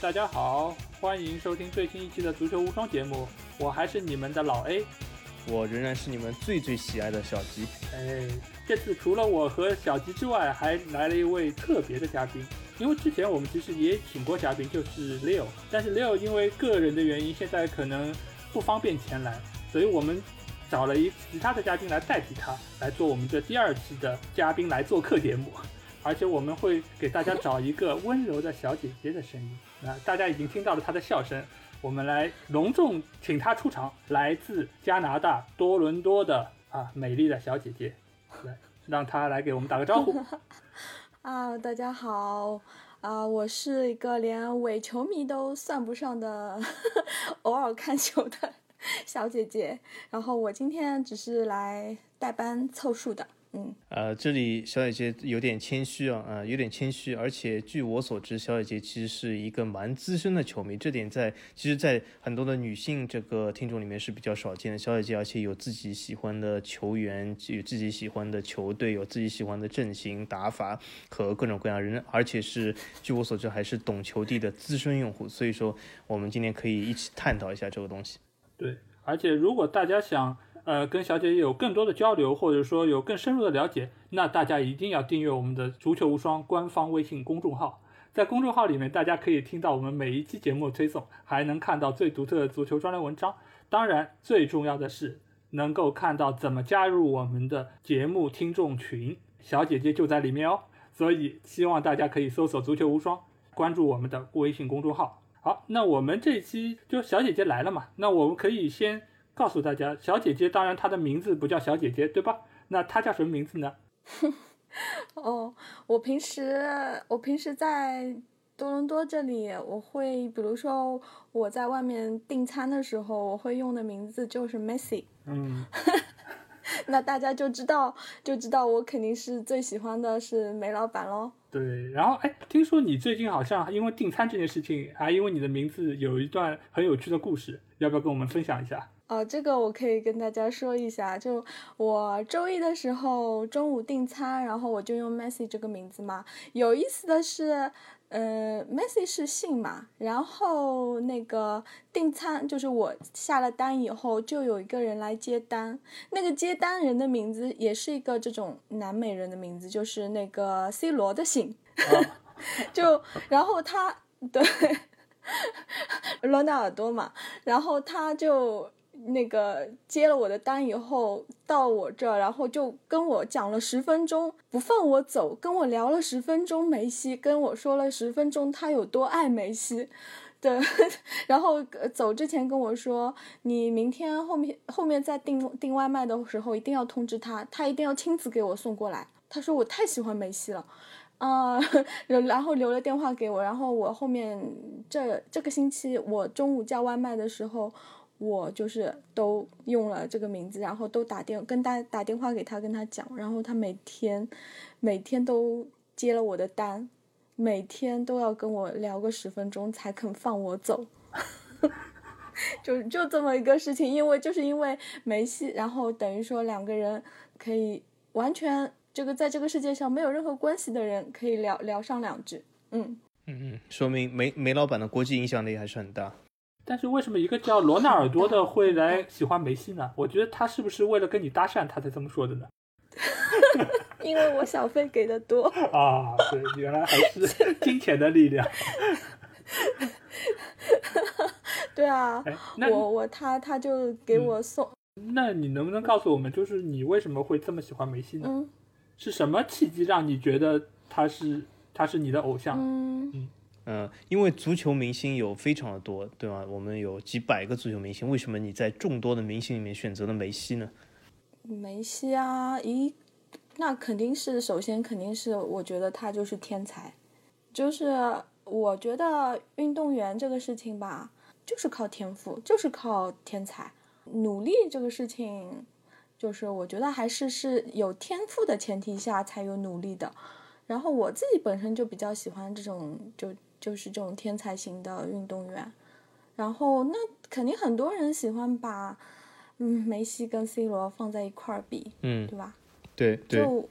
大家好，欢迎收听最新一期的足球无双节目，我还是你们的老 A，我仍然是你们最最喜爱的小吉。哎，这次除了我和小吉之外，还来了一位特别的嘉宾。因为之前我们其实也请过嘉宾，就是 Leo，但是 Leo 因为个人的原因，现在可能不方便前来，所以我们找了一其他的嘉宾来代替他来做我们的第二期的嘉宾来做客节目。而且我们会给大家找一个温柔的小姐姐的声音，那大家已经听到了她的笑声，我们来隆重请她出场，来自加拿大多伦多的啊美丽的小姐姐，来让她来给我们打个招呼。啊，大家好，啊，我是一个连伪球迷都算不上的，偶尔看球的小姐姐，然后我今天只是来代班凑数的。嗯，呃，这里小姐姐有点谦虚啊，啊，有点谦虚，而且据我所知，小姐姐其实是一个蛮资深的球迷，这点在其实，在很多的女性这个听众里面是比较少见的。小姐姐而且有自己喜欢的球员，有自己喜欢的球队，有自己喜欢的阵型打法和各种各样人，而且是据我所知还是懂球帝的资深用户，所以说我们今天可以一起探讨一下这个东西。对，而且如果大家想。呃，跟小姐姐有更多的交流，或者说有更深入的了解，那大家一定要订阅我们的“足球无双”官方微信公众号。在公众号里面，大家可以听到我们每一期节目推送，还能看到最独特的足球专栏文章。当然，最重要的是能够看到怎么加入我们的节目听众群，小姐姐就在里面哦。所以，希望大家可以搜索“足球无双”，关注我们的微信公众号。好，那我们这期就小姐姐来了嘛，那我们可以先。告诉大家，小姐姐当然她的名字不叫小姐姐，对吧？那她叫什么名字呢？哦，我平时我平时在多伦多这里，我会比如说我在外面订餐的时候，我会用的名字就是 Messi。嗯，那大家就知道就知道我肯定是最喜欢的是梅老板喽。对，然后哎，听说你最近好像因为订餐这件事情，还因为你的名字有一段很有趣的故事，要不要跟我们分享一下？哦，这个我可以跟大家说一下，就我周一的时候中午订餐，然后我就用 Messi 这个名字嘛。有意思的是，呃，Messi 是姓嘛，然后那个订餐就是我下了单以后，就有一个人来接单，那个接单人的名字也是一个这种南美人的名字，就是那个 C 罗的姓，就然后他对 罗纳尔多嘛，然后他就。那个接了我的单以后到我这，然后就跟我讲了十分钟，不放我走，跟我聊了十分钟梅西，跟我说了十分钟他有多爱梅西，对，然后走之前跟我说，你明天后面后面再订订外卖的时候一定要通知他，他一定要亲自给我送过来。他说我太喜欢梅西了，啊，然后留了电话给我，然后我后面这这个星期我中午叫外卖的时候。我就是都用了这个名字，然后都打电跟打打电话给他，跟他讲，然后他每天每天都接了我的单，每天都要跟我聊个十分钟才肯放我走，就就这么一个事情，因为就是因为没戏，然后等于说两个人可以完全这个在这个世界上没有任何关系的人可以聊聊上两句，嗯嗯嗯，说明梅梅老板的国际影响力还是很大。但是为什么一个叫罗纳尔多的 会来喜欢梅西呢？我觉得他是不是为了跟你搭讪，他才这么说的呢？因为我小费给的多 啊，对，原来还是金钱的力量。对啊，我我他他就给我送。那你能不能告诉我们，就是你为什么会这么喜欢梅西呢？嗯，是什么契机让你觉得他是他是你的偶像？嗯嗯。嗯，因为足球明星有非常的多，对吧？我们有几百个足球明星，为什么你在众多的明星里面选择了梅西呢？梅西啊，咦那肯定是首先肯定是我觉得他就是天才，就是我觉得运动员这个事情吧，就是靠天赋，就是靠天才，努力这个事情，就是我觉得还是是有天赋的前提下才有努力的。然后我自己本身就比较喜欢这种就。就是这种天才型的运动员，然后那肯定很多人喜欢把，嗯，梅西跟 C 罗放在一块儿比，嗯，对吧？对对。就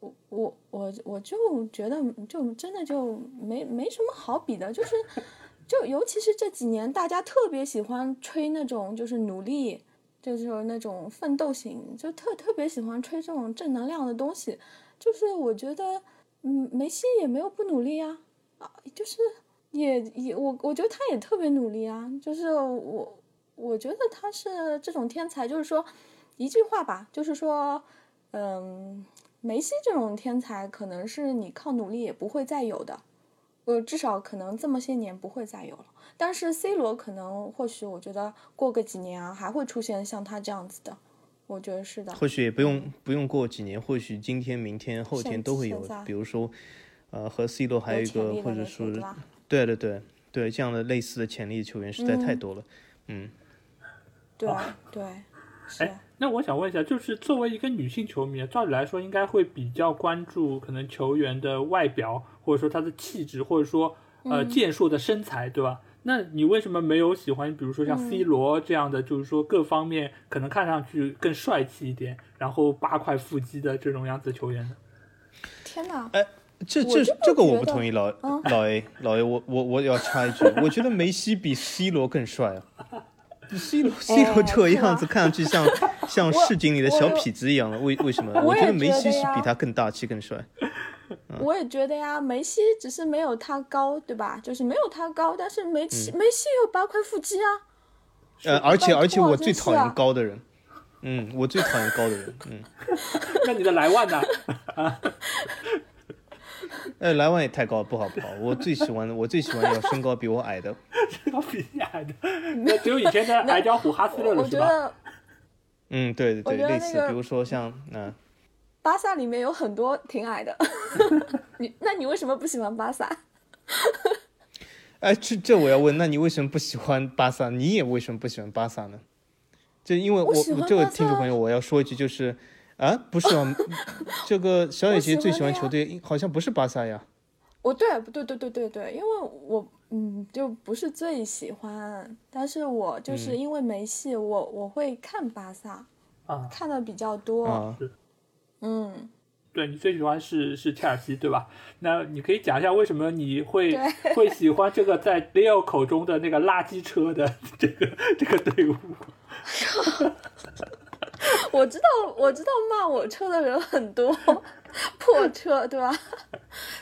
我我我我就觉得就真的就没没什么好比的，就是就尤其是这几年，大家特别喜欢吹那种就是努力，就是那种奋斗型，就特特别喜欢吹这种正能量的东西。就是我觉得，嗯，梅西也没有不努力啊，啊，就是也也我我觉得他也特别努力啊，就是我我觉得他是这种天才，就是说一句话吧，就是说，嗯。梅西这种天才，可能是你靠努力也不会再有的，呃，至少可能这么些年不会再有了。但是 C 罗可能，或许我觉得过个几年啊，还会出现像他这样子的，我觉得是的。或许也不用不用过几年，或许今天、明天、后天都会有。比如说，呃，和 C 罗还有一个，或者说，对对对对，这样的类似的潜力球员实在太多了，嗯。对对，哎。那我想问一下，就是作为一个女性球迷，照理来说应该会比较关注可能球员的外表，或者说他的气质，或者说呃健硕的身材，对吧？那你为什么没有喜欢，比如说像 C 罗这样的，就是说各方面可能看上去更帅气一点，然后八块腹肌的这种样子的球员呢？天哪！哎，这这这个我不同意，老老 A 老 A，我我我要插一句，我觉得梅西比 C 罗更帅啊。C 罗 C 罗这个样子看上去像 像市井里的小痞子一样的，为为什么？我觉得梅西是比他更大气更帅。我也觉得呀，梅西只是没有他高，对吧？就是没有他高，但是梅西梅西有八块腹肌啊。呃，而且而且我最讨厌高的人，嗯，我最讨厌高的人，嗯。那你的莱万呢？呃，莱万也太高，不好不好。我最喜欢的，我最喜欢要身高比我矮的。身高比你矮的，那只有以前的矮脚虎哈斯勒了，是吧？嗯，对对对，类似，比如说像嗯，巴萨里面有很多挺矮的。你，那你为什么不喜欢巴萨？哎，这这我要问，那你为什么不喜欢巴萨？你也为什么不喜欢巴萨呢？就因为我这个听众朋友，我要说一句，就是。啊，不是啊，这个小野姐最喜欢球队好像不是巴萨呀。我对，对对对对对，因为我嗯就不是最喜欢，但是我就是因为没戏，我我会看巴萨啊，看的比较多。嗯，对你最喜欢是是切尔西对吧？那你可以讲一下为什么你会 会喜欢这个在 Leo 口中的那个垃圾车的这个这个队伍？我知道，我知道骂我车的人很多，破车，对吧？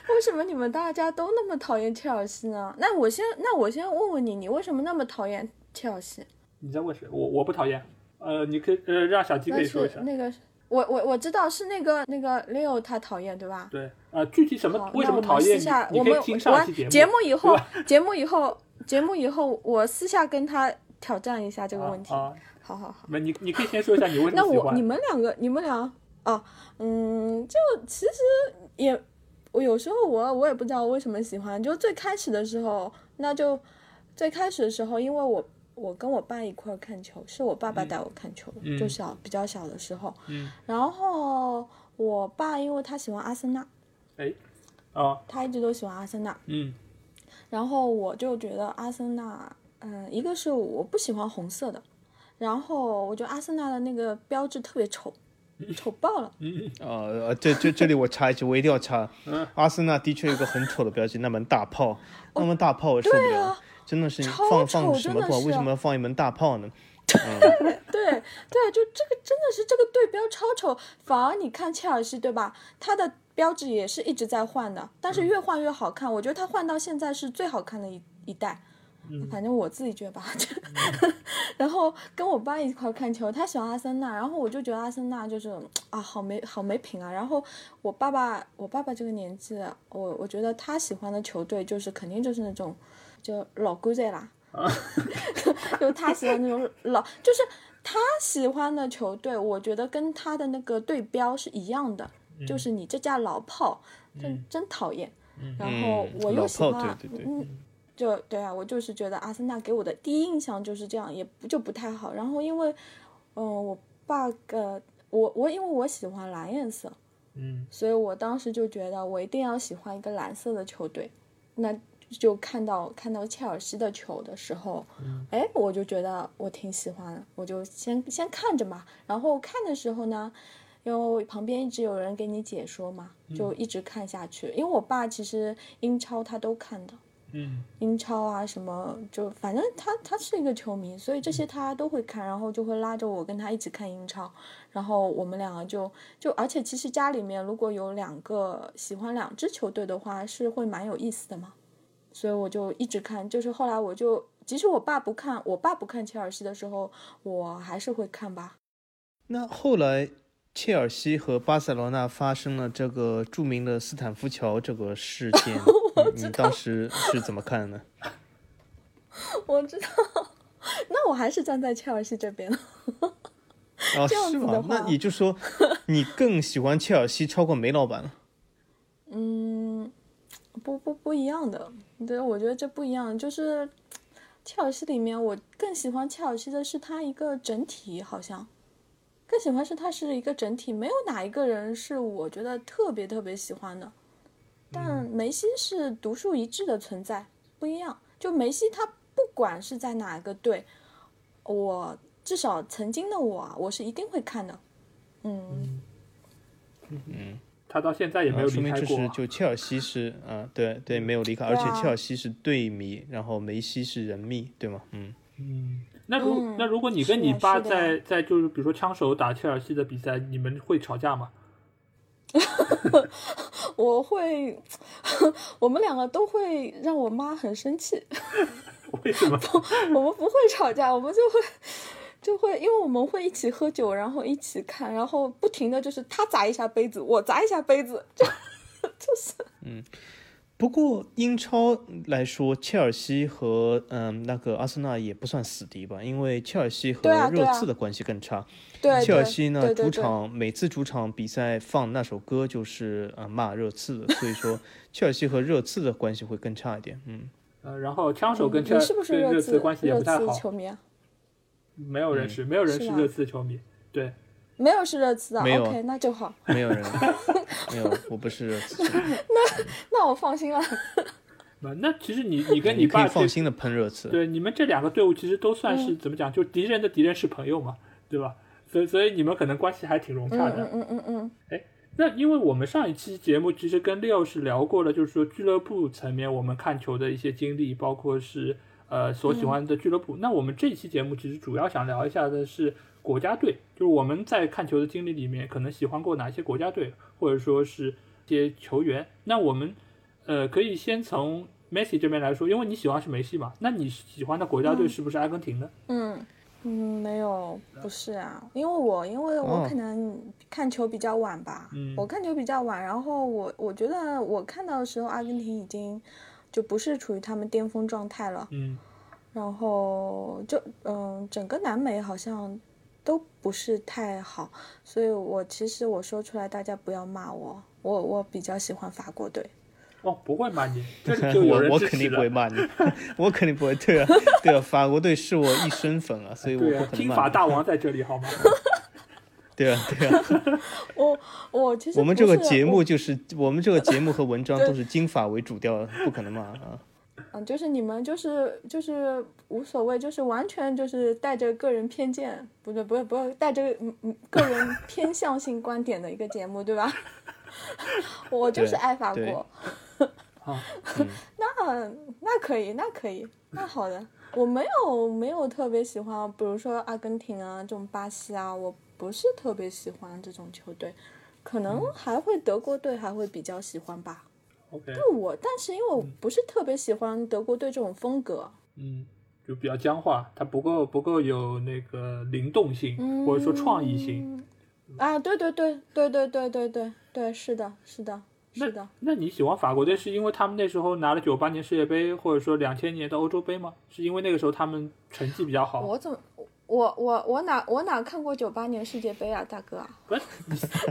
为什么你们大家都那么讨厌切尔西呢？那我先，那我先问问你，你为什么那么讨厌切尔西？你在问谁？我我不讨厌。呃，你可以呃让小鸡可以说一下。那个，我我我知道是那个那个 Leo 他讨厌，对吧？对。呃，具体什么？为什么讨厌？我们节目以后，节目以后，节目以后，我私下跟他挑战一下这个问题。好好好，那你你可以先说一下你为什么喜欢？那我你们两个，你们俩啊，嗯，就其实也，我有时候我我也不知道为什么喜欢。就最开始的时候，那就最开始的时候，因为我我跟我爸一块看球，是我爸爸带我看球，就小比较小的时候。嗯。然后我爸因为他喜欢阿森纳，哎，哦，他一直都喜欢阿森纳。嗯。然后我就觉得阿森纳，嗯，一个是我不喜欢红色的。然后我觉得阿森纳的那个标志特别丑，丑爆了。呃，这这这里我插一句，我一定要插。阿森纳的确有一个很丑的标志，那门大炮，那门大炮我受不了，真的是放放什么炮？为什么要放一门大炮呢？对对，就这个真的是这个对标超丑，反而你看切尔西对吧？它的标志也是一直在换的，但是越换越好看。我觉得它换到现在是最好看的一一代。反正我自己觉得吧，然后跟我爸一块看球，他喜欢阿森纳，然后我就觉得阿森纳就是啊，好没好没品啊。然后我爸爸，我爸爸这个年纪，我我觉得他喜欢的球队就是肯定就是那种就老狗仔啦，就他喜欢那种老，就是他喜欢的球队，我觉得跟他的那个对标是一样的，就是你这架老炮，真真讨厌。然后我又喜欢，嗯。就对啊，我就是觉得阿森纳给我的第一印象就是这样，也不就不太好。然后因为，嗯，我爸呃，我我因为我喜欢蓝颜色，嗯，所以我当时就觉得我一定要喜欢一个蓝色的球队。那就看到看到切尔西的球的时候，哎，我就觉得我挺喜欢，我就先先看着嘛。然后看的时候呢，因为旁边一直有人给你解说嘛，嗯就一直看下去。因为我爸其实英超他都看的，嗯。英超啊什么，就反正他他是一个球迷，所以这些他都会看，然后就会拉着我跟他一起看英超，然后我们两个就就，而且其实家里面如果有两个喜欢两支球队的话，是会蛮有意思的嘛，所以我就一直看，就是后来我就，即使我爸不看，我爸不看切尔西的时候，我还是会看吧。那后来，切尔西和巴塞罗那发生了这个著名的斯坦福桥这个事件，你你当时是怎么看的呢？我知道，那我还是站在切尔西这边。哦，是吗那也就是说，你更喜欢切尔西超过梅老板了？嗯，不不不一样的，对，我觉得这不一样。就是切尔西里面，我更喜欢切尔西的是它一个整体，好像更喜欢是它是一个整体，没有哪一个人是我觉得特别特别喜欢的。但梅西是独树一帜的存在，不一样。就梅西他不管是在哪一个队，我至少曾经的我啊，我是一定会看的。嗯嗯，他到现在也没有啊说明离开过。就是就切尔西是啊、对对，没有离开，而且切尔西是队迷，然后梅西是人迷，对吗？嗯，嗯，那如、嗯那如果你跟你爸在在就是比如说枪手打切尔西的比赛，你们会吵架吗？我会，我们两个都会让我妈很生气。为什么？我们不会吵架，我们就会就会，因为我们会一起喝酒，然后一起看，然后不停的就是他砸一下杯子，我砸一下杯子，就就是不过英超来说，切尔西和嗯那个阿森纳也不算死敌吧，因为切尔西和热刺的关系更差。对切尔西呢，对对对主场每次主场比赛放那首歌就是呃骂热刺的，所以说切尔西和热刺的关系会更差一点。嗯，呃，然后枪手跟切尔你是不是跟热刺关系也不太好，球迷啊？没有人是、没有人是热刺球迷。对，没有是热刺啊没有，OK，那就好，没有人，没有，我不是热刺那，那我放心了。那那其实你你跟你爸放心的喷热刺。对你们这两个队伍其实都算嗯是、怎么讲，就敌人的敌人是朋友嘛，对吧？所以所以你们可能关系还挺融洽嗯的。嗯嗯嗯嗯，那因为我们上一期节目其实跟六是聊过了，就是说俱乐部层面我们看球的一些经历，包括是呃所喜欢的俱乐部。那我们这期节目其实主要想聊一下的是国家队，就是我们在看球的经历里面可能喜欢过哪些国家队，或者说是一些球员。那我们呃可以先从梅西这边来说，因为你喜欢是梅西嘛，那你喜欢的国家队是不是阿根廷呢？嗯嗯，没有，不是啊，因为我因为我哦可能看球比较晚吧，嗯我看球比较晚，然后我我觉得我看到的时候，阿根廷已经就不是处于他们巅峰状态了，嗯然后就嗯，整个南美好像都不是太好，所以我其实我说出来，大家不要骂我，我我比较喜欢法国队。哦，不会骂你，我我肯定不会。骂你，我肯定不会。对啊，对啊，法国队是我一生粉啊，所以我不可能金发骂你。大王在这里好吗？对啊，对啊，我我其实我们这个节目就是我们这个节目和文章都是金法为主调，不可能骂啊。嗯，就是你们就是就是无所谓，就是完全就是带着个人偏见，不对不是不是，带着嗯嗯个人 偏向性观点的一个节目，对吧？我就是爱法国，啊，那那可以，那可以，那好的。我没有没有特别喜欢，比如说阿根廷啊，这种巴西啊，我不是特别喜欢这种球队，可能还会德国队还会比较喜欢吧。OK，就我，但是因为我不是特别喜欢德国队这种风格，嗯，就比较僵化，它不够不够有那个灵动性，或者说创意性。嗯啊，对对对对对对对对对，是的，是的，是的。那你喜欢法国队是因为他们那时候拿了九八年世界杯，或者说两千年的欧洲杯吗？是因为那个时候他们成绩比较好？我怎么，我我我哪我哪看过九八年世界杯啊，大哥啊？不是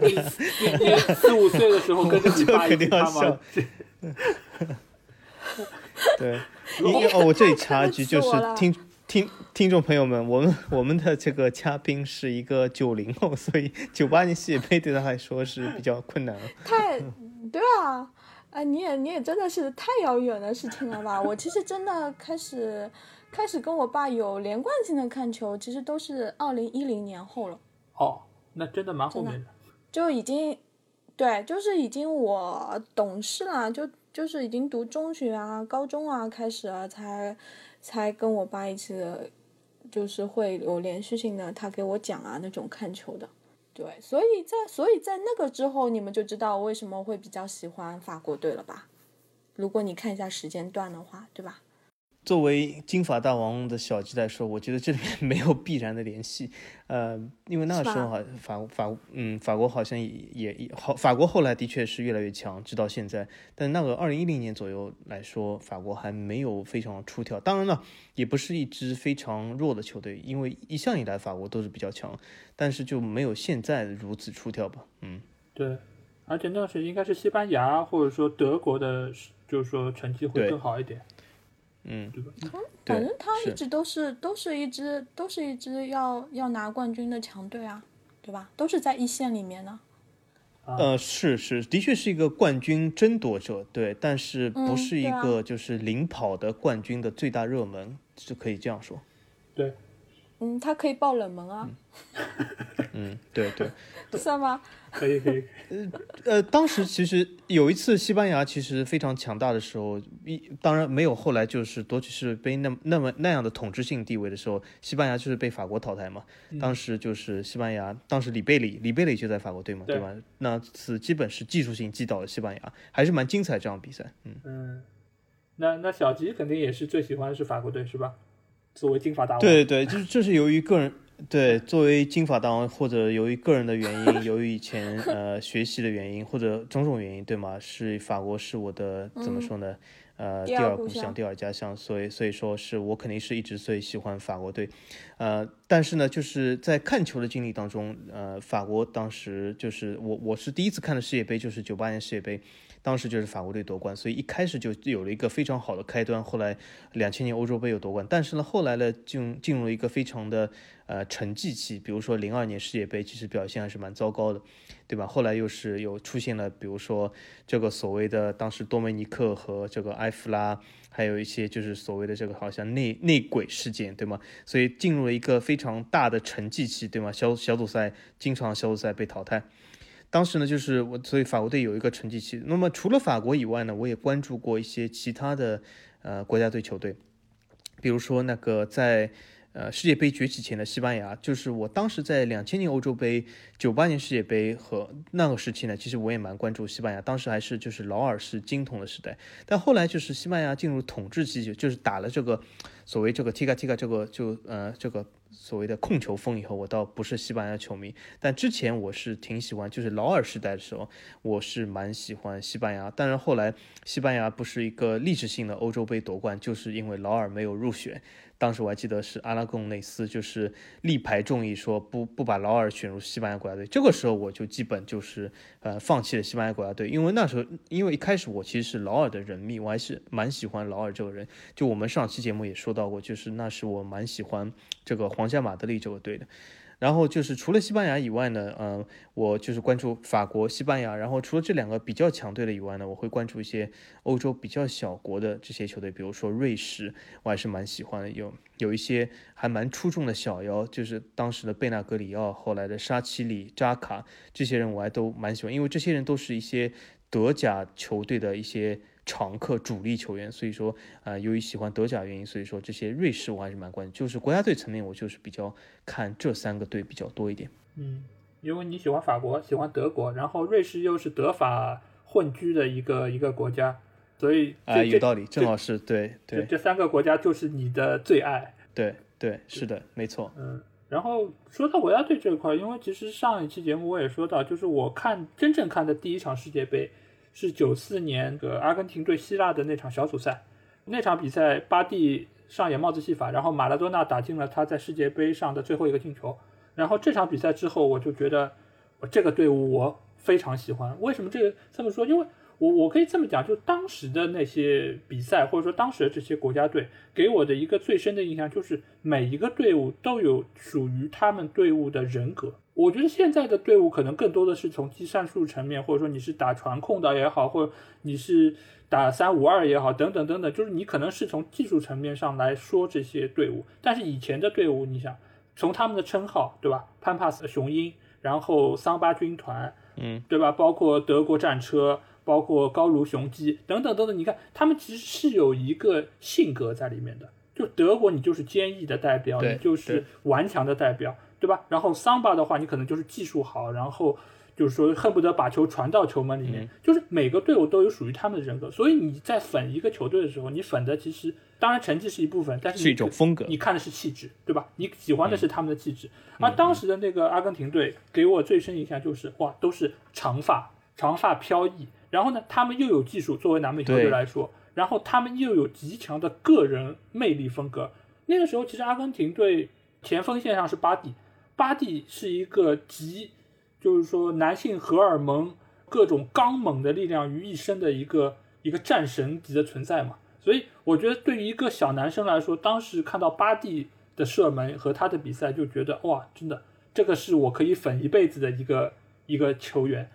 你你你你四五岁的时候跟着你爸一起看吗？对，因为哦，我这里插 一句，就是听听听众朋友们，我们我们的这个嘉宾是一个九零后，所以九八年世界杯对他来说是比较困难了。太，对啊，哎，你也你也真的是太遥远的事情了吧？我其实真的开始开始跟我爸有连贯性的看球，其实都是二零一零年后了。哦，那真的蛮后面的。就已经，对，就是已经我懂事了，就就是已经读中学啊、高中啊开始了，才才跟我爸一起，就是会有连续性的，他给我讲啊那种看球的。对，所以在所以在那个之后，你们就知道为什么会比较喜欢法国队了吧？如果你看一下时间段的话，对吧？作为金发大王的小鸡来说，我觉得这里面没有必然的联系，呃，因为那个时候好，法法嗯，法国好像也也好，法国后来的确是越来越强，直到现在。但那个二零一零年左右来说，法国还没有非常出挑。当然了，也不是一支非常弱的球队，因为一向以来法国都是比较强，但是就没有现在如此出挑吧。嗯，对，而且那时应该是西班牙或者说德国的，就是说成绩会更好一点。嗯，反正他一直都是都是一支都是一支要要拿冠军的强队啊，对吧？都是在一线里面呢。呃，是是，的确是一个冠军争夺者，对，但是不是一个就是领跑的冠军的最大热门，是可以这样说。对。嗯，他可以爆冷门啊。嗯，对对。算吗？可以可以。呃呃，当时其实有一次西班牙其实非常强大的时候，一当然没有后来就是夺取世界杯那那么那样的统治性地位的时候，西班牙就是被法国淘汰嘛。当时就是西班牙，当时里贝里里贝里就在法国队嘛，对吧？那次基本是技术性击倒了西班牙，还是蛮精彩这场比赛。嗯嗯，那那小吉肯定也是最喜欢的是法国队是吧？作为金发大王，对对，就是这是由于个人对作为金发大王，或者由于个人的原因，由于以前呃学习的原因，或者种种原因，对吗？是法国是我的怎么说呢？呃，第二故乡，第二家乡，所以所以说是我肯定是一直最喜欢法国队，呃，但是呢，就是在看球的经历当中，呃，法国当时就是我我是第一次看的世界杯，就是九八年世界杯。当时就是法国队夺冠，所以一开始就有了一个非常好的开端。后来两千年欧洲杯又夺冠，但是呢，后来呢进进入了一个非常的呃沉寂期。比如说零二年世界杯，其实表现还是蛮糟糕的，对吧？后来又是有出现了，比如说这个所谓的当时多梅尼克和这个埃弗拉，还有一些就是所谓的这个好像内内鬼事件，对吗？所以进入了一个非常大的沉寂期，对吗？小小组赛经常小组赛被淘汰。当时呢，就是我，所以法国队有一个成绩期。那么除了法国以外呢，我也关注过一些其他的呃国家队球队，比如说那个在呃世界杯崛起前的西班牙，就是我当时在两千年欧洲杯、九八年世界杯和那个时期呢，其实我也蛮关注西班牙。当时还是就是劳尔是金童的时代，但后来就是西班牙进入统治期，就就是打了这个所谓这个 Tika Tika 这个就呃这个。所谓的控球风以后，我倒不是西班牙球迷，但之前我是挺喜欢，就是劳尔时代的时候，我是蛮喜欢西班牙。但是后来西班牙不是一个历史性的欧洲杯夺冠，就是因为劳尔没有入选。当时我还记得是阿拉贡内斯就是力排众议说不不把劳尔选入西班牙国家队。这个时候我就基本就是呃放弃了西班牙国家队，因为那时候因为一开始我其实是劳尔的人迷，我还是蛮喜欢劳尔这个人。就我们上期节目也说到过，就是那时我蛮喜欢这个皇家马德里这个队的。然后就是除了西班牙以外呢，嗯，我就是关注法国、西班牙。然后除了这两个比较强队的以外呢，我会关注一些欧洲比较小国的这些球队，比如说瑞士，我还是蛮喜欢的。有有一些还蛮出众的小妖，就是当时的贝纳格里奥，后来的沙奇里、扎卡这些人，我还都蛮喜欢，因为这些人都是一些德甲球队的一些。常客主力球员，所以说啊，由于喜欢德甲原因，所以说这些瑞士我还是蛮关注。就是国家队层面，我就是比较看这三个队比较多一点。嗯，因为你喜欢法国，喜欢德国，然后瑞士又是德法混居的一个一个国家，所以啊，有道理，正好是对对，这三个国家就是你的最爱。对对，是的，没错。嗯，然后说到国家队这块，因为其实上一期节目我也说到，就是我看真正看的第一场世界杯。是九四年的阿根廷对希腊的那场小组赛，那场比赛巴蒂上演帽子戏法，然后马拉多纳打进了他在世界杯上的最后一个进球。然后这场比赛之后，我就觉得我这个队伍我非常喜欢。为什么这个这么说？因为我我可以这么讲，就当时的那些比赛，或者说当时的这些国家队，给我的一个最深的印象就是每一个队伍都有属于他们队伍的人格。我觉得现在的队伍可能更多的是从技战术层面，或者说你是打传控的也好，或者你是打三五二也好，等等等等，就是你可能是从技术层面上来说这些队伍。但是以前的队伍，你想从他们的称号，对吧？潘帕斯、雄鹰，然后桑巴军团，嗯，对吧？包括德国战车，包括高卢雄鸡等等等等，你看他们其实是有一个性格在里面的。就德国，你就是坚毅的代表，你就是顽强的代表，对吧？然后桑巴的话，你可能就是技术好，然后就是说恨不得把球传到球门里面。就是每个队伍都有属于他们的人格，所以你在粉一个球队的时候，你粉的其实当然成绩是一部分，但是是一种风格你看的是气质，对吧？你喜欢的是他们的气质。而当时的那个阿根廷队给我最深印象就是哇，都是长发，长发飘逸，然后呢，他们又有技术，作为南美球队来说，然后他们又有极强的个人魅力风格。那个时候，其实阿根廷队前锋线上是巴蒂，巴蒂是一个集，就是说男性荷尔蒙各种刚猛的力量于一身的一个一个战神级的存在嘛。所以我觉得对于一个小男生来说，当时看到巴蒂的射门和他的比赛，就觉得哇，真的这个是我可以粉一辈子的一个一个球员。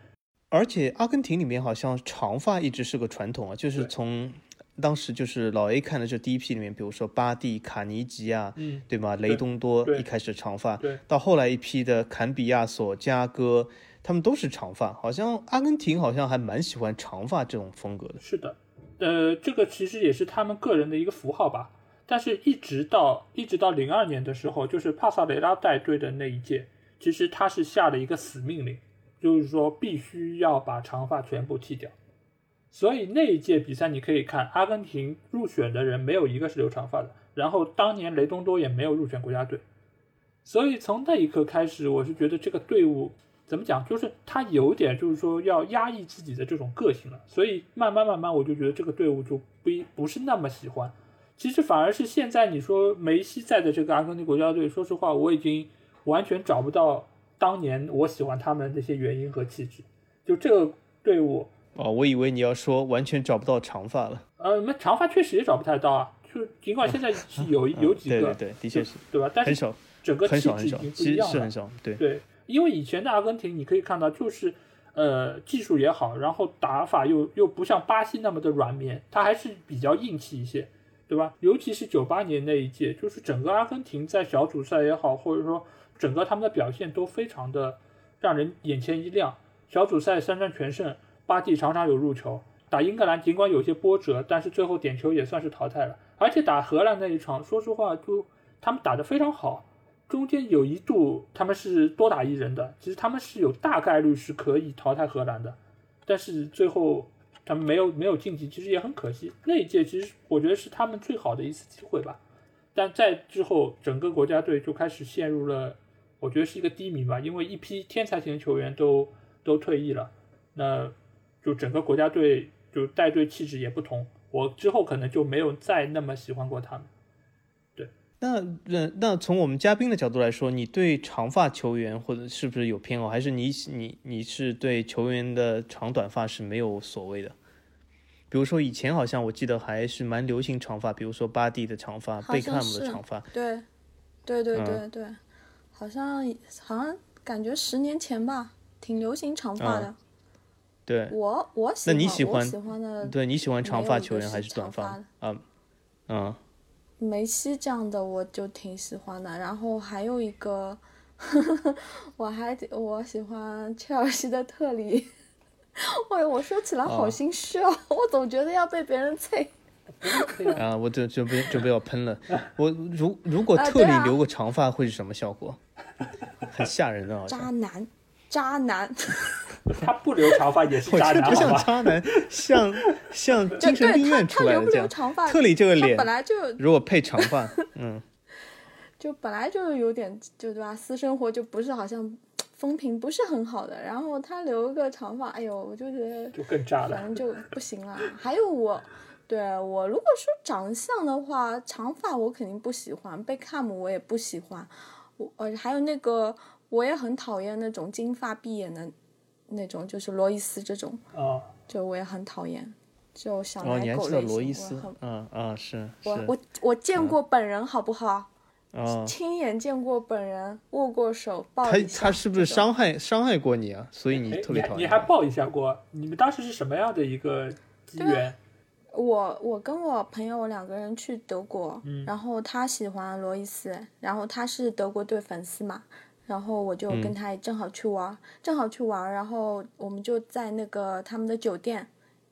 而且阿根廷里面好像长发一直是个传统啊，就是从当时就是老 A 看的这第一批里面，比如说巴蒂、卡尼吉啊，嗯，对吗？雷东多对一开始长发对，到后来一批的坎比亚索、加戈，他们都是长发。好像阿根廷好像还蛮喜欢长发这种风格的。是的，呃，这个其实也是他们个人的一个符号吧。但是，一直到一直到零二年的时候，就是帕萨雷拉带队的那一届，其实他是下了一个死命令，就是说必须要把长发全部剃掉。所以那一届比赛你可以看，阿根廷入选的人没有一个是留长发的，然后当年雷东多也没有入选国家队。所以从那一刻开始，我是觉得这个队伍怎么讲，就是他有点就是说要压抑自己的这种个性了。所以慢慢慢慢，我就觉得这个队伍就不一不是那么喜欢。其实反而是现在你说梅西在的这个阿根廷国家队，说实话，我已经完全找不到当年我喜欢他们那些原因和气质。就这个队伍，哦，我以为你要说完全找不到长发了。呃，那长发确实也找不太到啊。就尽管现在是有 有几个，对对对，的确是对吧？但是很少，整个气质已经不一样了是很。少。对，对，因为以前的阿根廷，你可以看到，就是呃技术也好，然后打法又又不像巴西那么的软绵，它还是比较硬气一些，对吧？尤其是九八年那一届，就是整个阿根廷在小组赛也好，或者说整个他们的表现都非常的让人眼前一亮。小组赛三战全胜，巴蒂常常有入球。打英格兰尽管有些波折，但是最后点球也算是淘汰了。而且打荷兰那一场，说实话，就他们打得非常好，中间有一度他们是多打一人的，其实他们是有大概率是可以淘汰荷兰的，但是最后他们没有没有晋级，其实也很可惜。那一届其实我觉得是他们最好的一次机会吧，但在之后整个国家队就开始陷入了，我觉得是一个低迷吧，因为一批天才型球员都都退役了，那就整个国家队就带队气质也不同，我之后可能就没有再那么喜欢过他们。对那那那从我们嘉宾的角度来说，你对长发球员或者是不是有偏好，还是你你你是对球员的长短发是没有所谓的？比如说以前好像我记得还是蛮流行长发，比如说巴蒂的长发、贝克汉姆的长发，对，对对嗯对对，好像好像感觉十年前吧，挺流行长发的。对我我喜那，你喜欢喜欢的对，你喜欢长发球员还是短发？啊，嗯，梅西这样的我就挺喜欢的，然后还有一个，我还我喜欢切尔西的特里。哎，我说起来好哦心虚哦，我总觉得要被别人啐。啊 啊，我就准备准备要喷了。我如如果特里留个长发会是什么效果？很吓人的。渣男，渣男，他不留长发也是渣男，不像？渣男，像像就精神病院出来的这他留不留样。长发？特里这个脸他本，来就如果配长发，嗯，就本来就有点就对吧？私生活就不是好像风评不是很好的，然后他留个长发，哎呦，我就觉得就更渣了反。正就不行了。还有我，对我如果说长相的话，长发我肯定不喜欢，贝克汉姆我也不喜欢，我呃还有那个我也很讨厌那种金发碧眼的那种，就是罗伊斯这种，啊，就我也很讨厌，就小哦，你奶还知道狗类型，罗伊斯我很？嗯啊，是是，我我我见过本人，好不好？哦，亲眼见过本人，握过手，抱他一下他是不是伤害伤害过你啊？所以你哎特别讨厌他。你还抱一下过？你们当时是什么样的一个机缘？我我跟我朋友两个人去德国，嗯然后他喜欢罗伊斯，然后他是德国队粉丝嘛，然后我就跟他正好去玩，正好去玩，然后我们就在那个他们的酒店，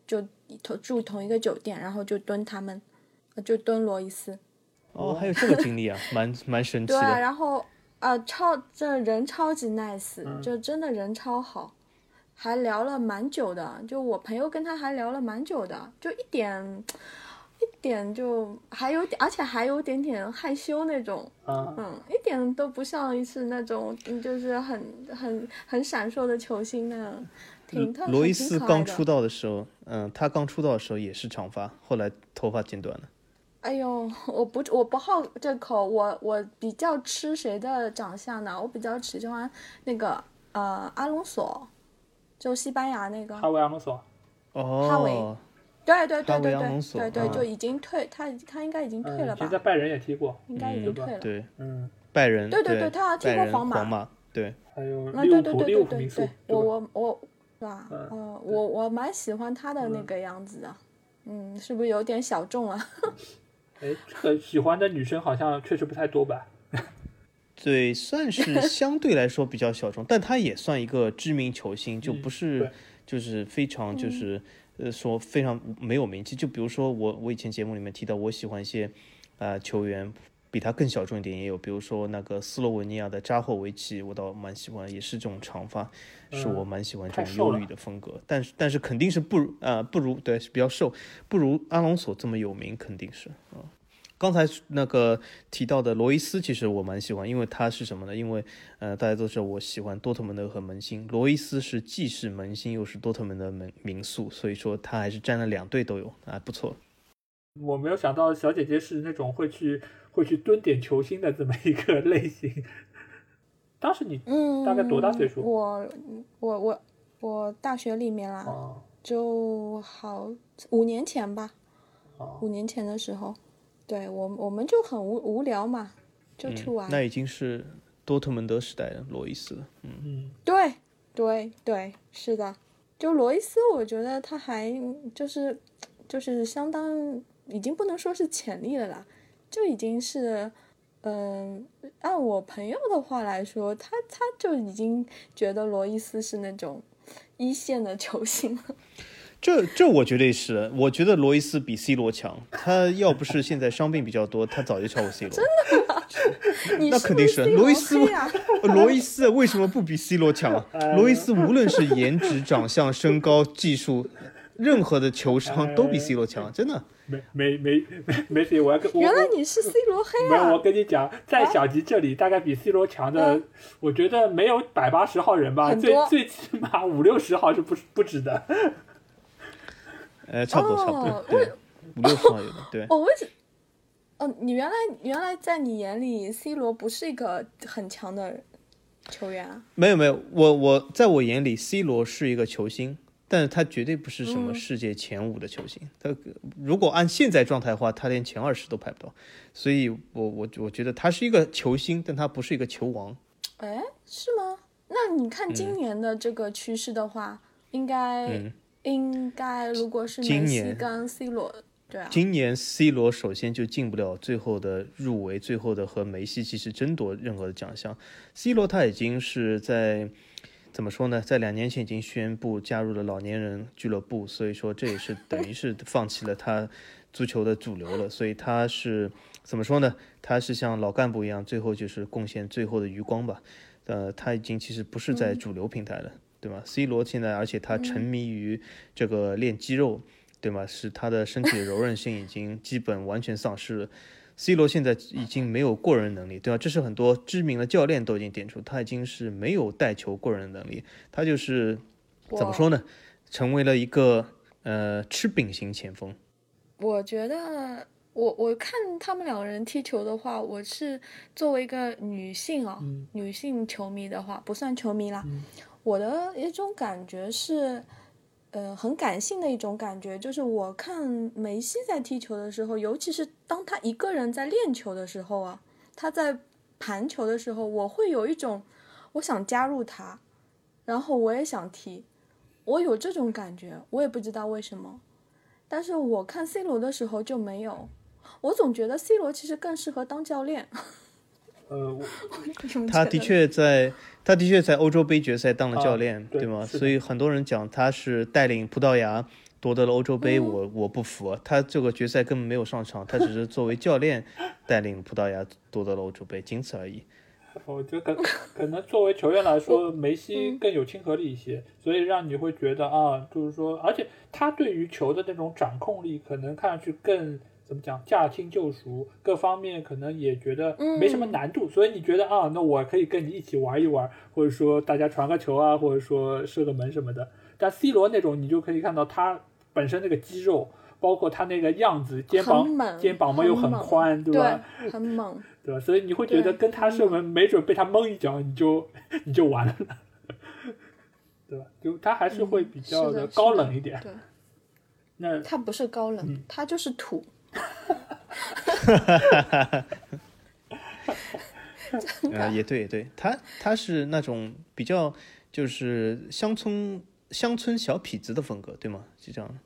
就同住同一个酒店，然后就蹲他们，就蹲罗伊斯。哦，还有这个经历啊，蛮蛮神奇对，的。然后啊，超这人超级 nice，、嗯就真的人超好，还聊了蛮久的。就我朋友跟他还聊了蛮久的，就一点一点就还有点，而且还有点点害羞那种，啊，嗯，一点都不像一次那种嗯就是很很很闪烁的球星那样，挺特罗伊斯刚出道的时候，嗯，他刚出道的时候也是长发，后来头发剪短了。哎呦，我不我不好这口，我我比较吃谁的长相呢？我比较喜欢那个呃阿隆索，就西班牙那个，哈维阿隆索，哦哈维。哦，对对对对对对对，嗯。就已经退，他他应该已经退了嗯，以前吧？在拜仁也踢过，应该已经退了。对，嗯，拜仁，对对对对他还踢过皇马。皇马，对，还有啊，利物浦，对对对利物浦名宿对对对，，我我我，是吧？嗯。呃，我我蛮喜欢他的那个样子的，嗯，是不是有点小众啊？哎，这个喜欢的女生好像确实不太多吧？对，算是相对来说比较小众，但他也算一个知名球星，就不是就是非常就是呃说非常没有名气。就比如说我我以前节目里面提到，我喜欢一些啊、呃球员。比他更小众一点也有，比如说那个斯洛文尼亚的扎霍维奇，我倒蛮喜欢，也是这种长发，是我蛮喜欢这种忧郁的风格。但是但是肯定是不如啊、不如对是比较瘦，不如阿隆索这么有名，肯定是啊。刚才那个提到的罗伊斯，其实我蛮喜欢，因为他是什么呢？因为呃，大家都知道我喜欢多特蒙德和门兴，罗伊斯是既是门兴又是多特蒙德门民宿，所以说他还是占了两队都有啊，不错。我没有想到小姐姐是那种会去会去蹲点球星的这么一个类型。当时你嗯，大概多大岁数我我我我大学里面啦，哦就好五年前吧，哦五年前的时候，对我我们就很无无聊嘛，就去玩。嗯那已经是多特蒙德时代的罗伊斯了。嗯对对对，是的。就罗伊斯，我觉得他还就是就是相当，已经不能说是潜力了啦，就已经是，嗯、按我朋友的话来说，他他就已经觉得罗伊斯是那种一线的球星了。这这我绝对是，我觉得罗伊斯比 C 罗强。他要不是现在伤病比较多，他早就超过 C 罗。真的吗那肯定是罗伊斯？罗伊斯为什么不比 C 罗强啊？罗伊斯无论是颜值、长相、身高、技术，任何的球商都比 C 罗强，真的。没没没没没事，我要跟我原来你是 C 罗黑没有，我啊？跟你讲，在小吉这里大概比 C 罗强的，嗯我觉得没有百八十号人吧，最最起码五六十号是不不止的。呃，差不多，差不多哦，对，五六十号有的，对。哦，为什？哦，你原来原来在你眼里，C 罗不是一个很强的球员啊？没有没有，我我在我眼里，C 罗是一个球星，但是他绝对不是什么嗯世界前五的球星。他如果按现在状态的话，他连前二十都排不到。所以我我我觉得他是一个球星，但他不是一个球王。哎，是吗？那你看嗯今年的这个趋势的话，应该、嗯应该如果是梅西今年跟 C 罗，对啊，今年 C 罗首先就进不了最后的入围，最后的和梅西其实争夺任何的奖项。C 罗他已经是在怎么说呢，在两年前已经宣布加入了老年人俱乐部，所以说这也是等于是 放弃了他足球的主流了，所以他是怎么说呢？他是像老干部一样，最后就是贡献最后的余光吧。呃，他已经其实不是在主流平台了，对吧？C 罗现在，而且他沉迷于这个练肌肉，对吗？使他的身体的柔韧性已经基本完全丧失了。C 罗现在已经没有过人能力，对吧？这是很多知名的教练都已经点出，他已经是没有带球过人的能力，他就是怎么说呢？成为了一个呃吃饼型前锋。我觉得我我看他们两个人踢球的话，我是作为一个女性啊、嗯女性球迷的话，不算球迷啦，我的一种感觉是。呃，很感性的一种感觉，就是我看梅西在踢球的时候，尤其是当他一个人在练球的时候啊，他在盘球的时候，我会有一种我想加入他，然后我也想踢，我有这种感觉，我也不知道为什么。但是我看 C 罗的时候就没有，我总觉得 C 罗其实更适合当教练。呃，我 他的确在，他的确在欧洲杯决赛当了教练，啊对吗？所以很多人讲他是带领葡萄牙夺得了欧洲杯，嗯 我我不服，他这个决赛根本没有上场，他只是作为教练带领葡萄牙夺得了欧洲杯，仅此而已。我觉得可可能作为球员来说，梅西嗯更有亲和力一些，所以让你会觉得啊，就是说，而且他对于球的那种掌控力，可能看上去更怎么讲驾轻就熟，各方面可能也觉得没什么难度，所以你觉得啊，那我可以跟你一起玩一玩，或者说大家传个球啊，或者说射个门什么的。但 C 罗那种，你就可以看到他本身那个肌肉。包括他那个样子，肩膀肩膀嘛又很猛宽，对吧？对，很猛。对吧？所以你会觉得跟他射门，没准被他蒙一脚，你就 你就完了，对吧？就他还是会比较的高冷一点。对，那他不是高冷，嗯他就是土。哈，哈哈哈哈呃，也对，也对，他他是那种比较就是乡村乡村小痞子的风格，对吗？是这样。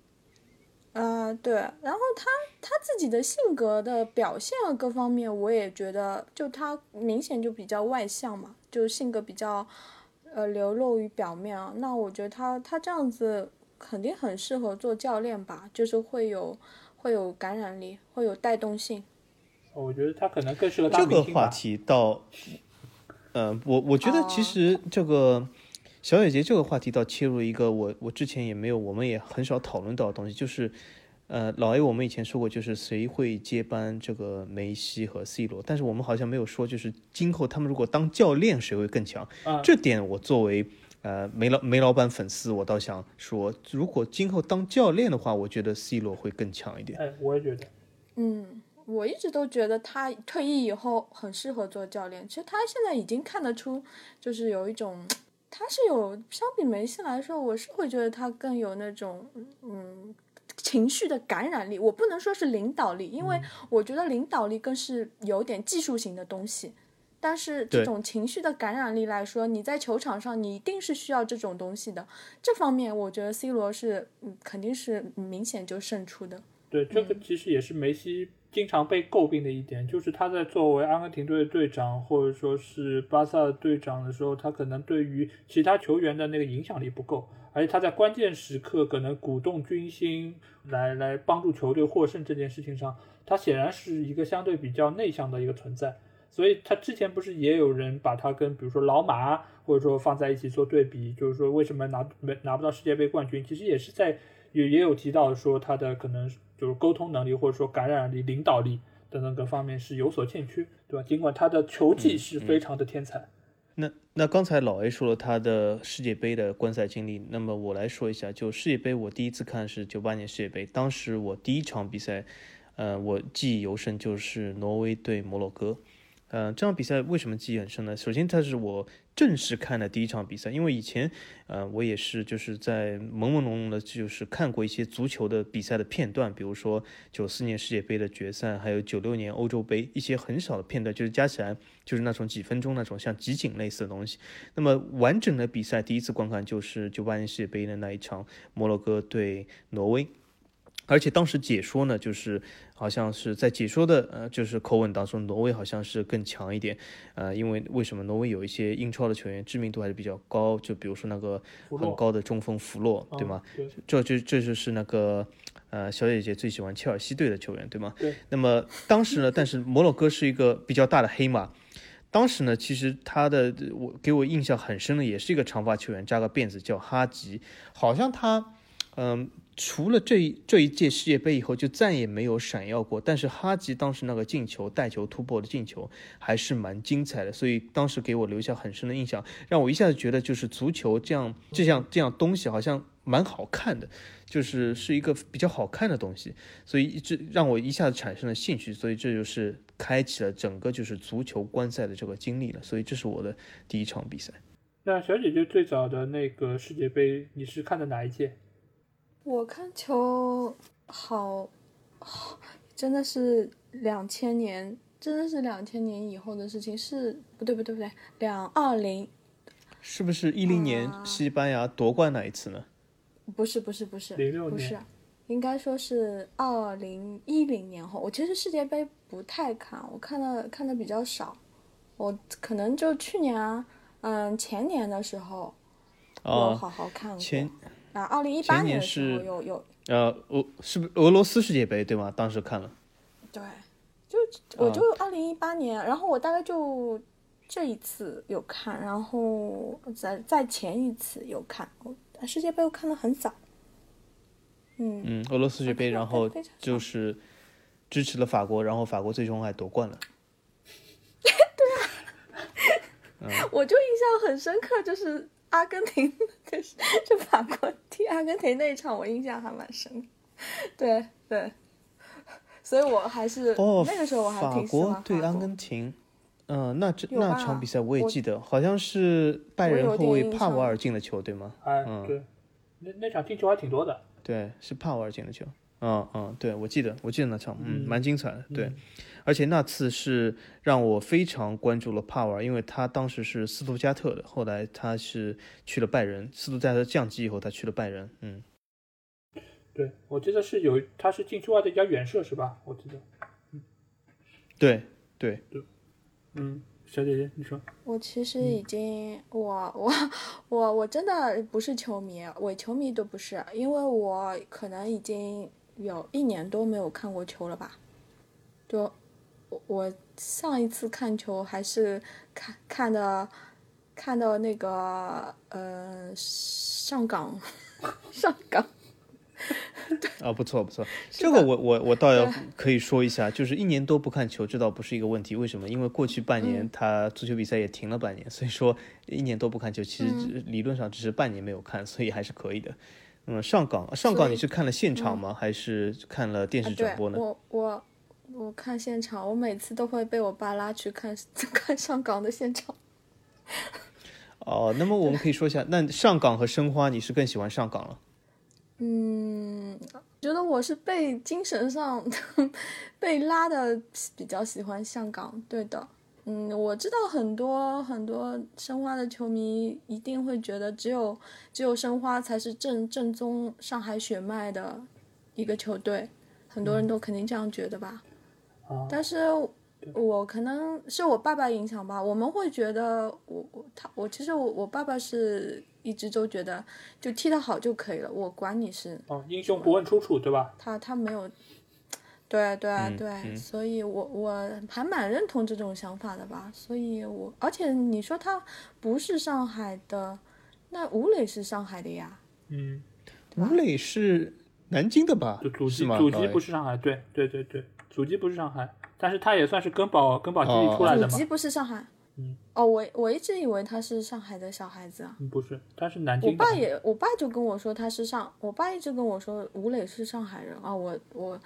呃，对，然后他他自己的性格的表现啊，各方面，我也觉得，就他明显就比较外向嘛，就性格比较，呃，流露于表面啊。那我觉得他他这样子肯定很适合做教练吧，就是会有会有感染力，会有带动性。我觉得他可能更适合这。个话题到，呃，我我觉得哦其实这个小姐姐这个话题倒切入一个我我之前也没有，我们也很少讨论到的东西，就是呃，老 A 我们以前说过，就是谁会接班这个梅西和 C 罗，但是我们好像没有说，就是今后他们如果当教练谁会更强。啊这点我作为呃梅老梅老板粉丝，我倒想说，如果今后当教练的话，我觉得 C 罗会更强一点。哎，我也觉得，嗯，我一直都觉得他退役以后很适合做教练。其实他现在已经看得出，就是有一种，他是有相比梅西来说，我是会觉得他更有那种嗯情绪的感染力。我不能说是领导力，因为我觉得领导力更是有点技术型的东西。但是这种情绪的感染力来说，你在球场上你一定是需要这种东西的。这方面，我觉得 C 罗是嗯肯定是明显就胜出的。对这嗯个其实也是梅西经常被诟病的一点，就是他在作为阿根廷队的队长或者说是巴萨的队长的时候，他可能对于其他球员的那个影响力不够，而且他在关键时刻可能鼓动军心来来帮助球队获胜这件事情上，他显然是一个相对比较内向的一个存在。所以他之前不是也有人把他跟比如说老马或者说放在一起做对比，就是说为什么拿没拿不到世界杯冠军，其实也是在也也有提到说他的可能就是沟通能力或者说感染力、领导力等等各方面是有所欠缺，对吧？尽管他的球技是非常的天才，那那刚才老 A 说了他的世界杯的观赛经历，那么我来说一下，就世界杯我第一次看是九八年世界杯，当时我第一场比赛，呃，我记忆犹深，就是挪威对摩洛哥。呃，这场比赛为什么记忆很深呢？首先，它是我正式看的第一场比赛，因为以前，呃，我也是就是在朦朦胧胧的，就是看过一些足球的比赛的片段，比如说九四年世界杯的决赛，还有九六年欧洲杯一些很少的片段，就是加起来就是那种几分钟那种像集锦类似的东西。那么完整的比赛第一次观看就是九八年世界杯的那一场摩洛哥对挪威。而且当时解说呢，就是好像是在解说的呃，就是口吻当中，挪威好像是更强一点，呃，因为为什么挪威有一些英超的球员知名度还是比较高，就比如说那个很高的中锋弗洛，对吗？嗯？对，这就这就是那个呃小姐姐最喜欢切尔西队的球员，对吗？对。那么当时呢，但是摩洛哥是一个比较大的黑马。当时呢，其实他的我给我印象很深的，也是一个长发球员，扎个辫子，叫哈吉。好像他，嗯、除了这一这一届世界杯以后，就再也没有闪耀过。但是哈吉当时那个进球、带球突破的进球还是蛮精彩的，所以当时给我留下很深的印象，让我一下子觉得就是足球这样这样这样东西好像蛮好看的。就是是一个比较好看的东西，所以一直让我一下子产生了兴趣，所以这就是开启了整个就是足球观赛的这个经历了，所以这是我的第一场比赛。那小姐姐最早的那个世界杯，你是看的哪一届？我看球好，好真的是两千年，真的是两千年以后的事情，是不对不对不对，两二零是不是一零年啊西班牙夺冠那一次呢？不是不是不是06不是，应该说是二零一零年后。我其实世界杯不太看，我看的看的比较少。我可能就去年啊，嗯，前年的时候有哦，好好看过。前啊，二零一八年是有有呃，俄是不是俄罗斯世界杯对吗？当时看了。对，就我啊就二零一八年，然后我大概就这一次有看，然后在在前一次有看，我世界杯我看的很早。嗯，嗯，俄罗斯世界杯，然后就是支持了法国，然后法国最终还夺冠了。对啊 我就印象很深刻，就是阿根廷，就是就法国踢阿根廷那一场，我印象还蛮深的。对对，所以我还是、哦，那个时候我还法挺喜欢国对阿根廷，嗯、那这那场比赛我也记得，好像是拜仁后卫帕瓦尔进的球，对吗？哎，嗯对，那那场进球还挺多的。对，是帕瓦尔进的球。嗯嗯，对，我记得，我记得那场，嗯，嗯蛮精彩的。对，嗯而且那次是让我非常关注了帕瓦尔，因为他当时是斯图加特的，后来他是去了拜仁，斯图加特降级以后，他去了拜仁。嗯，对，我记得是有，他是禁区外的一家远射是吧？我记得。嗯对对，嗯，小姐姐，你说。我其实已经，我我我我真的不是球迷，伪球迷都不是，因为我可能已经有一年多没有看过球了吧。就我我上一次看球还是看看的看到那个呃上港上港，啊，不错不错，这个我我我倒要可以说一下，就是一年多不看球，这倒不是一个问题。为什么？因为过去半年嗯他足球比赛也停了半年，所以说一年多不看球，其实理论上只是半年没有看，所以还是可以的。嗯，上港上港你是看了现场吗？还是看了电视转播呢？我我我看现场，我每次都会被我爸拉去看 看上港的现场。哦，那么我们可以说一下，那上港和申花，你是更喜欢上港了？嗯，觉得我是被精神上 被拉的比较喜欢上港，对的。嗯，我知道很多很多申花的球迷一定会觉得只有只有申花才是正正宗上海血脉的一个球队，很多人都肯定这样觉得吧。啊，但是我可能是我爸爸影响吧，我们会觉得我我他我其实我我爸爸是一直都觉得就踢得好就可以了，我管你是哦，英雄不问出处，对吧？他他没有，对对嗯对，嗯所以我我还蛮认同这种想法的吧，所以我而且你说他不是上海的，那吴磊是上海的呀，嗯，吴磊是南京的吧就祖？籍祖籍不是上海，对对对对，祖籍不是上海，但是他也算是根宝根宝基地哦出来的嘛祖籍。不是上海。嗯哦，我我一直以为他是上海的小孩子啊。嗯，不是，他是南京我。爸也，我爸就跟我说他是上，我爸一直跟我说吴磊是上海人啊，我我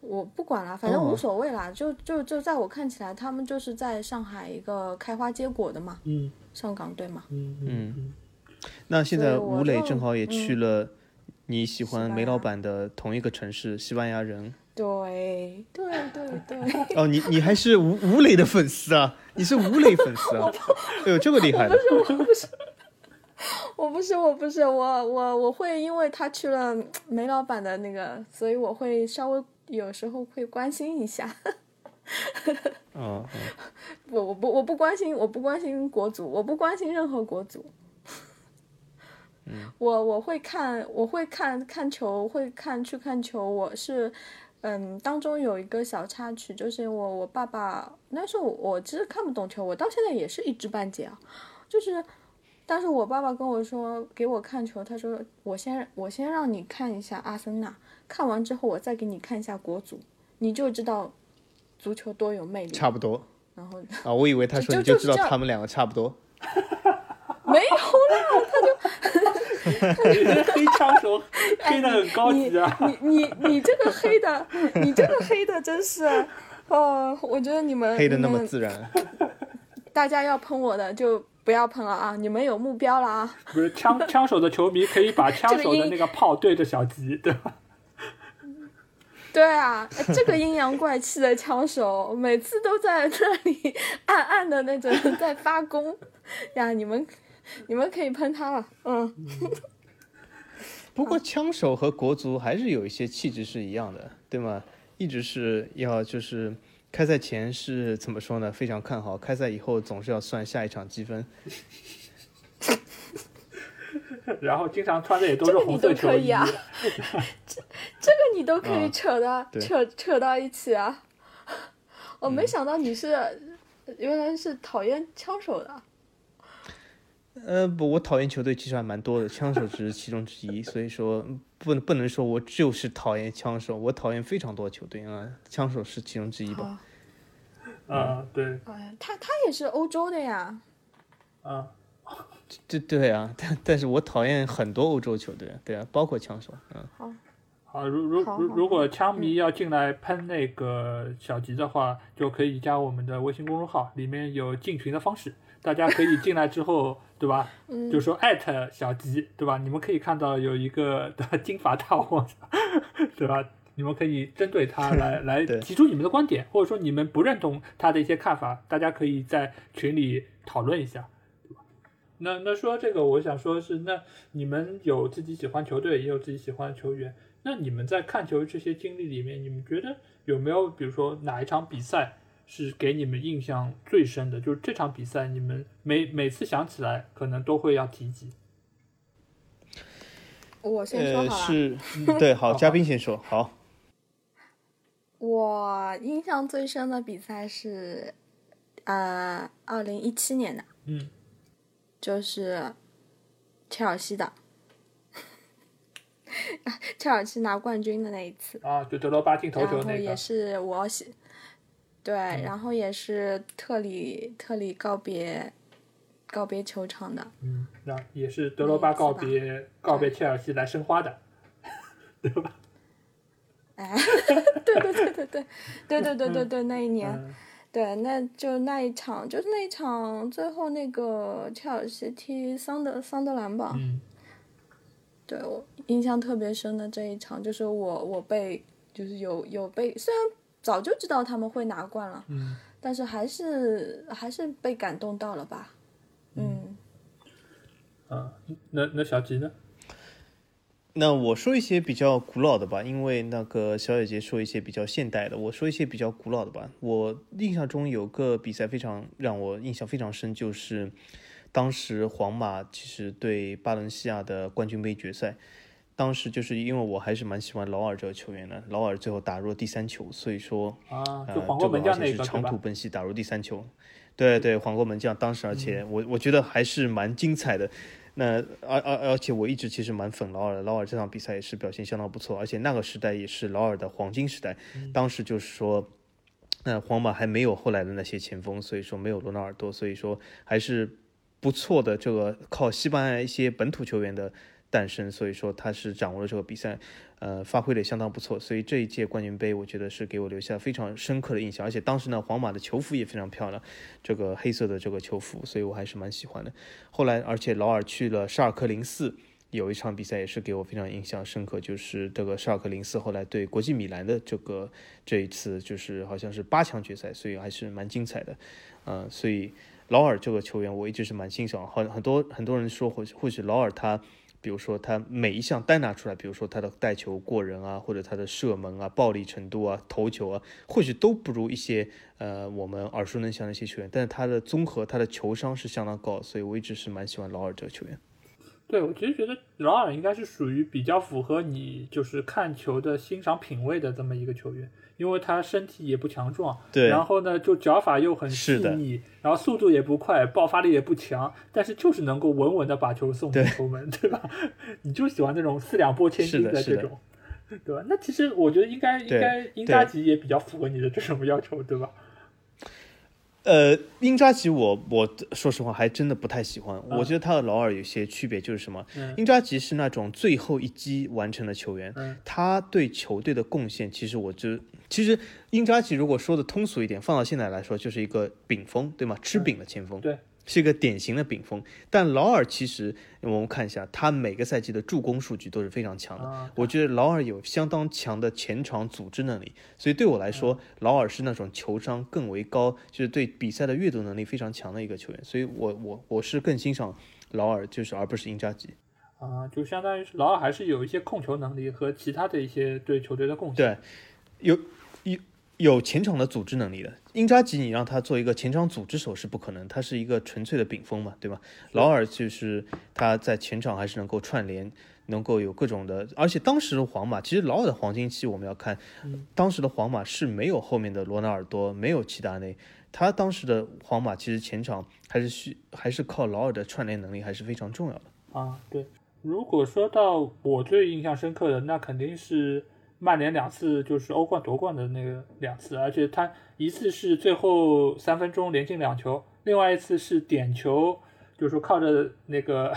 我不管了，反正哦无所谓啦，就就就在我看起来，他们就是在上海一个开花结果的嘛，嗯上港队嘛。嗯那现在吴磊正好也去嗯了你喜欢梅老板的同一个城市，西班牙人。对对对对，哦，你你还是吴吴磊的粉丝啊？你是吴磊粉丝啊？哎呦，这么厉害不是，我不是！我不是我不是我我我会因为他去了梅老板的那个，所以我会稍微有时候会关心一下。嗯嗯，我我不我不关心我不关心国足，我不关心任何国足。我我会看我会看看球，会看去看球。我是嗯，当中有一个小插曲，就是我我爸爸那时候我我其实看不懂球，我到现在也是一知半解啊，就是。但是我爸爸跟我说，给我看球，他说我先我先让你看一下阿森纳，看完之后我再给你看一下国足，你就知道足球多有魅力。差不多然后啊。我以为他说你就知道他们两个差不多。没有啦，他就，黑枪手 黑的很高级啊。你你你这个黑的，你这个黑的真是，哦，我觉得你们黑的那么自然，大家要喷我的就不要喷了啊！你们有目标了啊！不是枪枪手的球迷可以把枪手的那个炮对着小吉，对吧？对啊，这个阴阳怪气的枪手，每次都在那里暗暗的那种在发功呀！你们 你们可以喷他了，嗯，不过枪手和国足还是有一些气质是一样的，对吗？一直是要就是开赛前是怎么说呢？非常看好。开赛以后总是要算下一场积分。然后经常穿的也都是红色球衣。这这个你都可以扯到扯扯到一起啊！我没想到你是原来是讨厌枪手的。呃不，我讨厌球队其实还蛮多的，枪手只是其中之一，所以说不能不能说我就是讨厌枪手，我讨厌非常多球队啊，枪手是其中之一吧。啊，对。哎，他他也是欧洲的呀。啊。对对啊，但但是我讨厌很多欧洲球队，对啊，包括枪手，嗯。好。好，如如如如果枪迷要进来喷那个小吉的话，就可以加我们的微信公众号，里面有进群的方式，大家可以进来之后，对吧？嗯。就说艾特小吉，对吧？你们可以看到有一个 金发大王，对吧？你们可以针对他来 来提出你们的观点，或者说你们不认同他的一些看法，大家可以在群里讨论一下。那那说这个，我想说是，那你们有自己喜欢球队，也有自己喜欢的球员。那你们在看球这些经历里面，你们觉得有没有，比如说哪一场比赛是给你们印象最深的？就是这场比赛，你们每每次想起来，可能都会要提及。我先说好了。是，对，好，嘉宾先说。好。我印象最深的比赛是，呃，二零一七年的。嗯。就是切尔西的，切尔西拿冠军的那一次啊，就德罗巴进头球那个，也是我喜，对，然后也是特里特里告别告别球场的，嗯，那也是德罗巴告别告别切尔西来申花的，对吧？哎，对对对对对对对对对对，那一年。对，那就那一场，就是那一场，最后那个切尔西踢桑德桑德兰吧。嗯。对我印象特别深的这一场，就是我我被就是有有被，虽然早就知道他们会拿冠了，嗯，但是还是还是被感动到了吧。嗯。啊，那那小吉呢？那我说一些比较古老的吧，因为那个小姐姐说一些比较现代的，我说一些比较古老的吧。我印象中有个比赛非常让我印象非常深，就是当时皇马其实对巴伦西亚的冠军杯决赛，当时就是因为我还是蛮喜欢劳尔这个球员的，劳尔最后打入第三球，所以说啊，就皇冠门将那个是长途奔袭打入第三球，对对，黄国门将当时而且我我觉得还是蛮精彩的。那而而而且我一直其实蛮粉劳尔的，劳尔这场比赛也是表现相当不错，而且那个时代也是劳尔的黄金时代。当时就是说，那皇马还没有后来的那些前锋，所以说没有罗纳尔多，所以说还是不错的。这个靠西班牙一些本土球员的。诞生，所以说他是掌握了这个比赛，呃，发挥的相当不错，所以这一届冠军杯，我觉得是给我留下非常深刻的印象。而且当时呢，皇马的球服也非常漂亮，这个黑色的这个球服，所以我还是蛮喜欢的。后来，而且劳尔去了沙尔克零四，有一场比赛也是给我非常印象深刻，就是这个沙尔克零四后来对国际米兰的这个这一次就是好像是八强决赛，所以还是蛮精彩的。呃，所以劳尔这个球员我一直是蛮欣赏，很很多很多人说或或许劳尔他。比如说他每一项单拿出来，比如说他的带球过人啊，或者他的射门啊、暴力程度啊、投球啊，或许都不如一些呃我们耳熟能详的一些球员，但是他的综合他的球商是相当高，所以我一直是蛮喜欢劳尔这个球员。对，我其实觉得劳尔应该是属于比较符合你就是看球的欣赏品味的这么一个球员。因为他身体也不强壮，对，然后呢，就脚法又很细腻，然后速度也不快，爆发力也不强，但是就是能够稳稳的把球送进球门，对吧？你就喜欢那种四两拨千斤的这种，对吧？那其实我觉得应该应该英扎吉也比较符合你的这种要求，对吧？呃，英扎吉，我我说实话还真的不太喜欢。我觉得他和劳尔有些区别，就是什么？英扎吉是那种最后一击完成的球员，他对球队的贡献，其实我就其实英扎吉如果说的通俗一点，放到现在来说，就是一个饼风，对吗？吃饼的前锋。对。是一个典型的顶峰，但劳尔其实我们看一下，他每个赛季的助攻数据都是非常强的。我觉得劳尔有相当强的前场组织能力，所以对我来说，劳尔是那种球商更为高，就是对比赛的阅读能力非常强的一个球员。所以我我我是更欣赏劳尔，就是而不是因扎吉。啊，就相当于是劳尔还是有一些控球能力和其他的一些对球队的贡献。对，有有。前场的组织能力的。英扎吉，你让他做一个前场组织手是不可能，他是一个纯粹的顶锋嘛，对吧？劳尔就是他在前场还是能够串联，能够有各种的，而且当时的皇马，其实劳尔的黄金期我们要看，当时的皇马是没有后面的罗纳尔多，没有齐达内，他当时的皇马其实前场还是需还是靠劳尔的串联能力还是非常重要的啊。对，如果说到我最印象深刻的，那肯定是。曼联两次就是欧冠夺冠的那个两次，而且他一次是最后三分钟连进两球，另外一次是点球，就是说靠着那个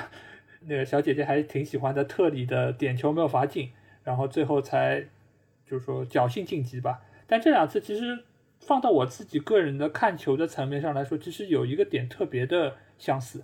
那个小姐姐还挺喜欢的特里的点球没有罚进，然后最后才就是说侥幸晋级吧。但这两次其实放到我自己个人的看球的层面上来说，其实有一个点特别的相似，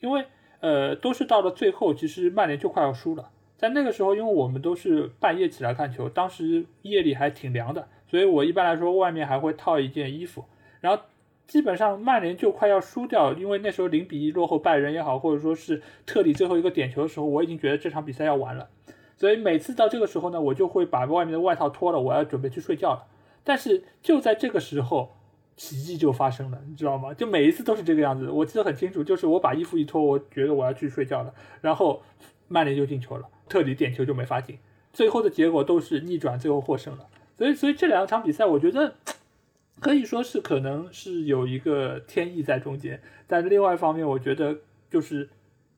因为呃都是到了最后，其实曼联就快要输了。在那个时候，因为我们都是半夜起来看球，当时夜里还挺凉的，所以我一般来说外面还会套一件衣服。然后基本上曼联就快要输掉，因为那时候零比一落后拜仁也好，或者说是特里最后一个点球的时候，我已经觉得这场比赛要完了。所以每次到这个时候呢，我就会把外面的外套脱了，我要准备去睡觉了。但是就在这个时候，奇迹就发生了，你知道吗？就每一次都是这个样子，我记得很清楚，就是我把衣服一脱，我觉得我要去睡觉了，然后曼联就进球了。特里点球就没法进，最后的结果都是逆转，最后获胜了。所以，所以这两场比赛，我觉得 可以说是可能是有一个天意在中间。但另外一方面，我觉得就是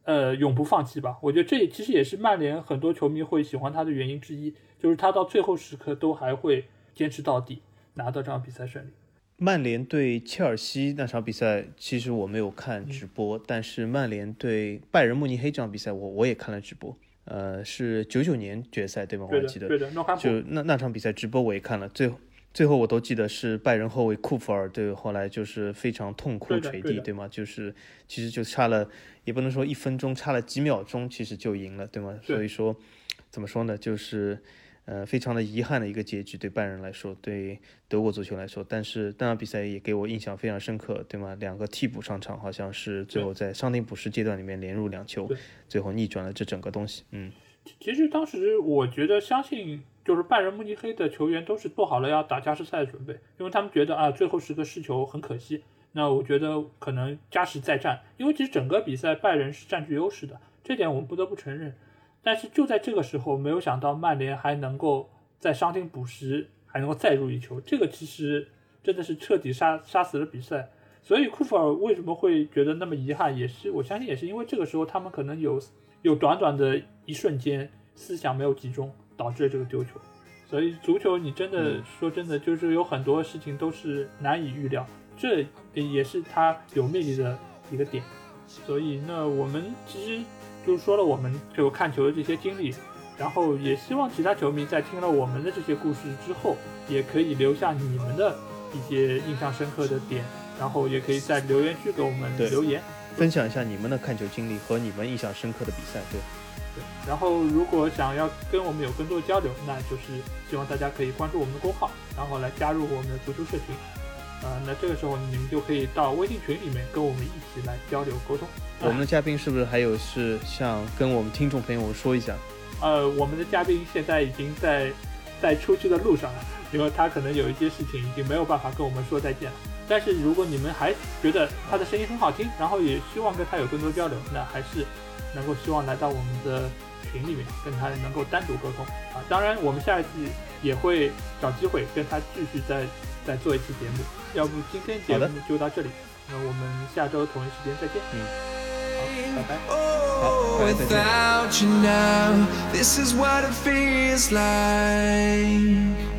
呃永不放弃吧。我觉得这其实也是曼联很多球迷会喜欢他的原因之一，就是他到最后时刻都还会坚持到底，拿到这场比赛胜利。曼联对切尔西那场比赛，其实我没有看直播，但是曼联对拜仁慕尼黑这场比赛，我我也看了直播。呃，是九九年决赛对吗？我还记得，就那那场比赛直播我也看了，最后最后我都记得是拜仁后卫库弗尔对，后来就是非常痛哭垂地对吗？就是其实就差了，也不能说一分钟，差了几秒钟，其实就赢了对吗？所以说怎么说呢？就是。呃，非常的遗憾的一个结局，对拜仁来说，对德国足球来说，但是那场比赛也给我印象非常深刻，对吗？两个替补上场，好像是最后在伤停补时阶段里面连入两球，最后逆转了这整个东西。嗯，其实当时我觉得，相信就是拜仁慕尼黑的球员都是做好了要打加时赛的准备，因为他们觉得啊，最后时刻失球很可惜。那我觉得可能加时再战，因为其实整个比赛拜仁是占据优势的，这点我们不得不承认。但是就在这个时候，没有想到曼联还能够在伤停补时还能够再入一球，这个其实真的是彻底杀杀死了比赛。所以库弗尔为什么会觉得那么遗憾，也是我相信也是因为这个时候他们可能有有短短的一瞬间思想没有集中，导致了这个丢球。所以足球你真的说真的就是有很多事情都是难以预料，这也是它有魅力的一个点。所以那我们其实。就是说了我们就看球的这些经历，然后也希望其他球迷在听了我们的这些故事之后，也可以留下你们的一些印象深刻的点，然后也可以在留言区给我们留言，分享一下你们的看球经历和你们印象深刻的比赛。对，对。然后如果想要跟我们有更多的交流，那就是希望大家可以关注我们的公号，然后来加入我们的足球社群。啊，那这个时候你们就可以到微信群里面跟我们一起来交流沟通。我们的嘉宾是不是还有是想跟我们听众朋友说一下？呃，我们的嘉宾现在已经在在出去的路上了，因为他可能有一些事情已经没有办法跟我们说再见了。但是如果你们还觉得他的声音很好听，然后也希望跟他有更多交流，那还是能够希望来到我们的群里面跟他能够单独沟通啊。当然，我们下一季也会找机会跟他继续再再做一次节目。要不今天节目就到这里，那我们下周同一时间再见。嗯，好，拜拜。好，拜拜，再见。